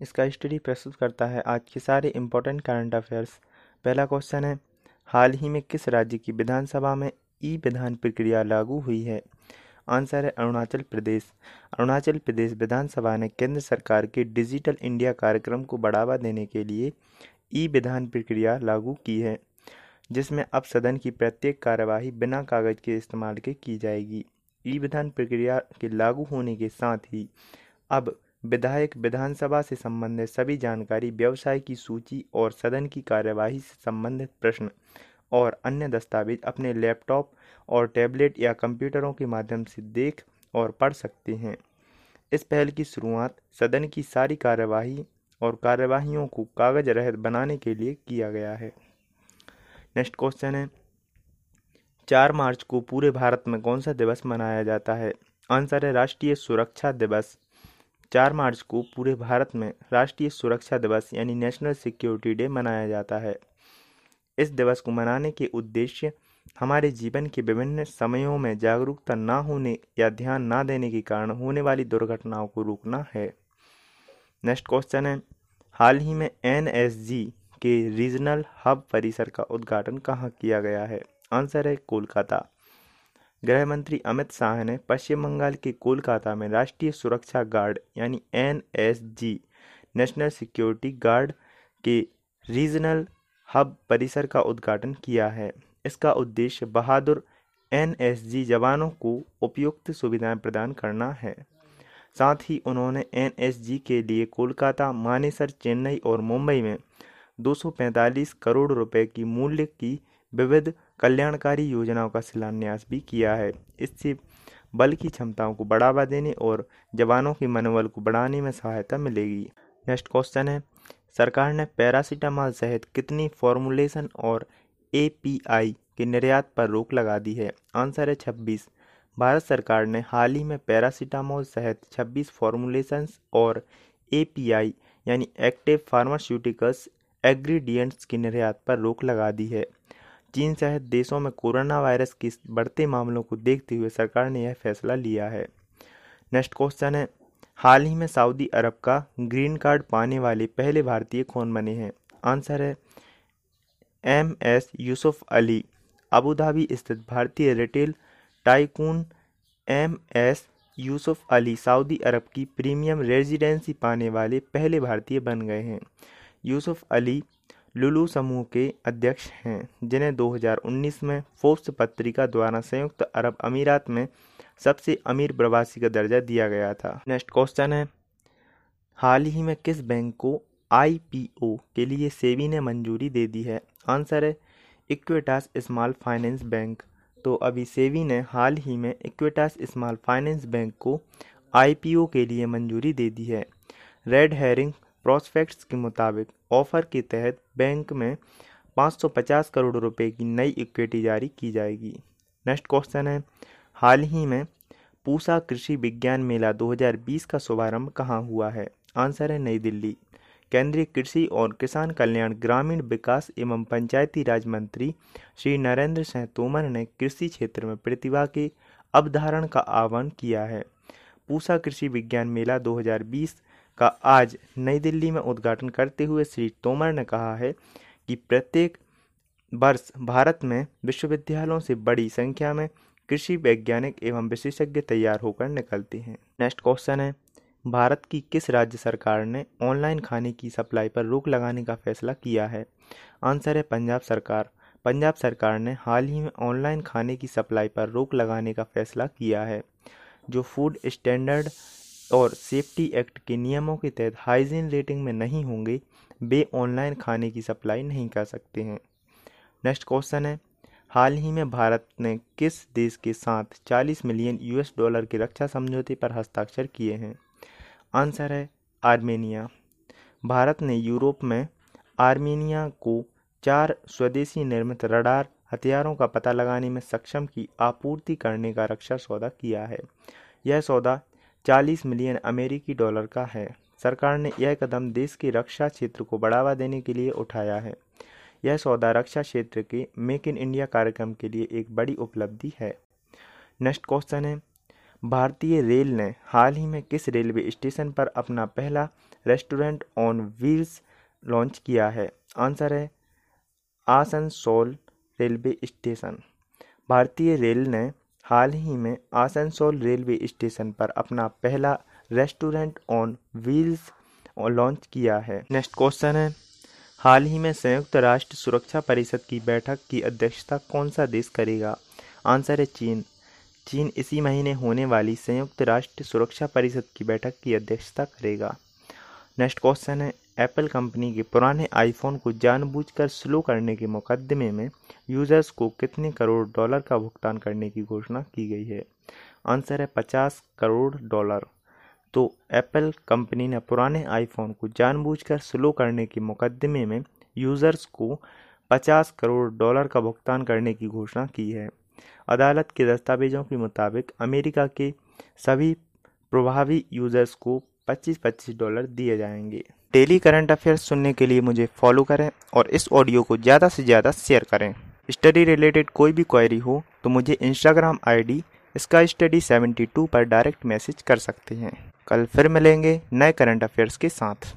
इसका स्टडी प्रस्तुत करता है आज के सारे इम्पोर्टेंट करंट अफेयर्स पहला क्वेश्चन है, हाल ही में किस राज्य की विधानसभा में ई विधान प्रक्रिया लागू हुई है? आंसर है अरुणाचल प्रदेश। अरुणाचल प्रदेश विधानसभा ने केंद्र सरकार के डिजिटल इंडिया कार्यक्रम को बढ़ावा देने के लिए ई विधान प्रक्रिया लागू की है, जिसमें अब सदन की प्रत्येक कार्यवाही बिना कागज़ के इस्तेमाल के की जाएगी। ई विधान प्रक्रिया के लागू होने के साथ ही अब विधायक विधानसभा से संबंधित सभी जानकारी, व्यवसाय की सूची और सदन की कार्यवाही से संबंधित प्रश्न और अन्य दस्तावेज़ अपने लैपटॉप और टैबलेट या कंप्यूटरों के माध्यम से देख और पढ़ सकते हैं। इस पहल की शुरुआत सदन की सारी कार्यवाही और कार्यवाहियों को कागज़ रहित बनाने के लिए किया गया है। नेक्स्ट क्वेश्चन है, चार मार्च को पूरे भारत में कौन सा दिवस मनाया जाता है? आंसर है राष्ट्रीय सुरक्षा दिवस। चार मार्च को पूरे भारत में राष्ट्रीय सुरक्षा दिवस यानी नेशनल सिक्योरिटी डे मनाया जाता है। इस दिवस को मनाने के उद्देश्य हमारे जीवन के विभिन्न समयों में जागरूकता न होने या ध्यान न देने के कारण होने वाली दुर्घटनाओं को रोकना है। नेक्स्ट क्वेश्चन है, हाल ही में एनएसजी के रीजनल हब परिसर का उद्घाटन कहाँ किया गया है? आंसर है कोलकाता। गृह मंत्री अमित शाह ने पश्चिम बंगाल के कोलकाता में राष्ट्रीय सुरक्षा गार्ड यानी एनएसजी, नेशनल सिक्योरिटी गार्ड के रीजनल हब परिसर का उद्घाटन किया है। इसका उद्देश्य बहादुर एनएसजी जवानों को उपयुक्त सुविधाएँ प्रदान करना है। साथ ही उन्होंने एनएसजी के लिए कोलकाता, मानेसर, चेन्नई और मुंबई में 245 करोड़ रुपए की मूल्य की विविध कल्याणकारी योजनाओं का शिलान्यास भी किया है। इससे बल की क्षमताओं को बढ़ावा देने और जवानों के मनोबल को बढ़ाने में सहायता मिलेगी। नेक्स्ट क्वेश्चन है, सरकार ने पैरासीटामॉल सहित कितनी फॉर्मुलेशन और एपीआई के निर्यात पर रोक लगा दी है? आंसर है छब्बीस। भारत सरकार ने हाल ही में पैरासीटामोल सहित 26 फॉर्मुलेशंस और एपीआई यानी एक्टिव फार्मास्यूटिकल्स एग्रीडियंट्स के निर्यात पर रोक लगा दी है। चीन सहित देशों में कोरोना वायरस के बढ़ते मामलों को देखते हुए सरकार ने यह फैसला लिया है। नेक्स्ट क्वेश्चन है, हाल ही में सऊदी अरब का ग्रीन कार्ड पाने वाले पहले भारतीय कौन बने हैं? आंसर है, M S Yusuf Ali. Abu Dhabi स्थित भारतीय retail tycoon M S Yusuf Ali Saudi Arab की प्रीमियम रेजिडेंसी पाने वाले पहले भारतीय बन गए हैं। यूसुफ अली लुलू समूह के अध्यक्ष हैं, जिन्हें 2019 में फोर्ब्स पत्रिका द्वारा संयुक्त अरब अमीरात में सबसे अमीर प्रवासी का दर्जा दिया गया था। नेक्स्ट क्वेश्चन है, हाल ही में किस बैंक को आईपीओ के लिए सेबी ने मंजूरी दे दी है? आंसर है, इक्विटास स्मॉल फाइनेंस बैंक। तो अभी सेबी ने हाल ही में इक्विटास स्मॉल फाइनेंस बैंक को आईपीओ के लिए मंजूरी दे दी है। रेड हेरिंग प्रोस्पेक्ट्स के मुताबिक ऑफ़र के तहत बैंक में 550 करोड़ रुपए की नई इक्विटी जारी की जाएगी। नेक्स्ट क्वेश्चन है, हाल ही में पूसा कृषि विज्ञान मेला 2020 का शुभारंभ कहाँ हुआ है? आंसर है नई दिल्ली। केंद्रीय कृषि और किसान कल्याण ग्रामीण विकास एवं पंचायती राज मंत्री श्री नरेंद्र सिंह तोमर ने कृषि क्षेत्र में प्रतिभा के अवधारण का आह्वान किया है। पूसा कृषि विज्ञान मेला 2020 का आज नई दिल्ली में उद्घाटन करते हुए श्री तोमर ने कहा है कि प्रत्येक वर्ष भारत में विश्वविद्यालयों से बड़ी संख्या में कृषि वैज्ञानिक एवं विशेषज्ञ तैयार होकर निकलते हैं। नेक्स्ट क्वेश्चन है, भारत की किस राज्य सरकार ने ऑनलाइन खाने की सप्लाई पर रोक लगाने का फैसला किया है? आंसर है, पंजाब सरकार। पंजाब सरकार ने हाल ही में ऑनलाइन खाने की सप्लाई पर रोक लगाने का फैसला किया है, जो फ़ूड स्टैंडर्ड और सेफ्टी एक्ट के नियमों के तहत हाइजीन रेटिंग में नहीं होंगे, वे ऑनलाइन खाने की सप्लाई नहीं कर सकते हैं। नेक्स्ट क्वेश्चन है, हाल ही में भारत ने किस देश के साथ 40 मिलियन यूएस डॉलर के रक्षा समझौते पर हस्ताक्षर किए हैं? आंसर है आर्मेनिया। भारत ने यूरोप में आर्मेनिया को चार स्वदेशी निर्मित रडार हथियारों का पता लगाने में सक्षम की आपूर्ति करने का रक्षा सौदा किया है। यह सौदा 40 मिलियन अमेरिकी डॉलर का है। सरकार ने यह कदम देश के रक्षा क्षेत्र को बढ़ावा देने के लिए उठाया है। यह सौदा रक्षा क्षेत्र के मेक इन इंडिया कार्यक्रम के लिए एक बड़ी उपलब्धि है। नेक्स्ट क्वेश्चन है, भारतीय रेल ने हाल ही में किस रेलवे स्टेशन पर अपना पहला रेस्टोरेंट ऑन व्हील्स लॉन्च किया है? आंसर है, आसनसोल रेलवे स्टेशन। भारतीय रेल ने हाल ही में आसनसोल रेलवे स्टेशन पर अपना पहला रेस्टोरेंट ऑन व्हील्स लॉन्च किया है। नेक्स्ट क्वेश्चन है, हाल ही में संयुक्त राष्ट्र सुरक्षा परिषद की बैठक की अध्यक्षता कौन सा देश करेगा? आंसर है चीन। चीन इसी महीने होने वाली संयुक्त राष्ट्र सुरक्षा परिषद की बैठक की अध्यक्षता करेगा। नेक्स्ट क्वेश्चन है एप्पल कंपनी के पुराने आईफोन को जानबूझकर स्लो करने के मुकदमे में यूज़र्स को कितने करोड़ डॉलर का भुगतान करने की घोषणा की गई है? आंसर है पचास करोड़ डॉलर तो एप्पल कंपनी ने पुराने आईफोन को जानबूझकर स्लो करने के मुकदमे में यूज़र्स को 50 करोड़ डॉलर का भुगतान करने की घोषणा की है। अदालत के दस्तावेजों के मुताबिक अमेरिका के सभी प्रभावी यूज़र्स को 25-25 डॉलर दिए जाएँगे। डेली करंट अफेयर्स सुनने के लिए मुझे फॉलो करें और इस ऑडियो को ज़्यादा से ज़्यादा शेयर करें। स्टडी रिलेटेड कोई भी क्वेरी हो तो मुझे इंस्टाग्राम आई डी इसका स्टडी 72 पर डायरेक्ट मैसेज कर सकते हैं। कल फिर मिलेंगे नए करंट अफेयर्स के साथ।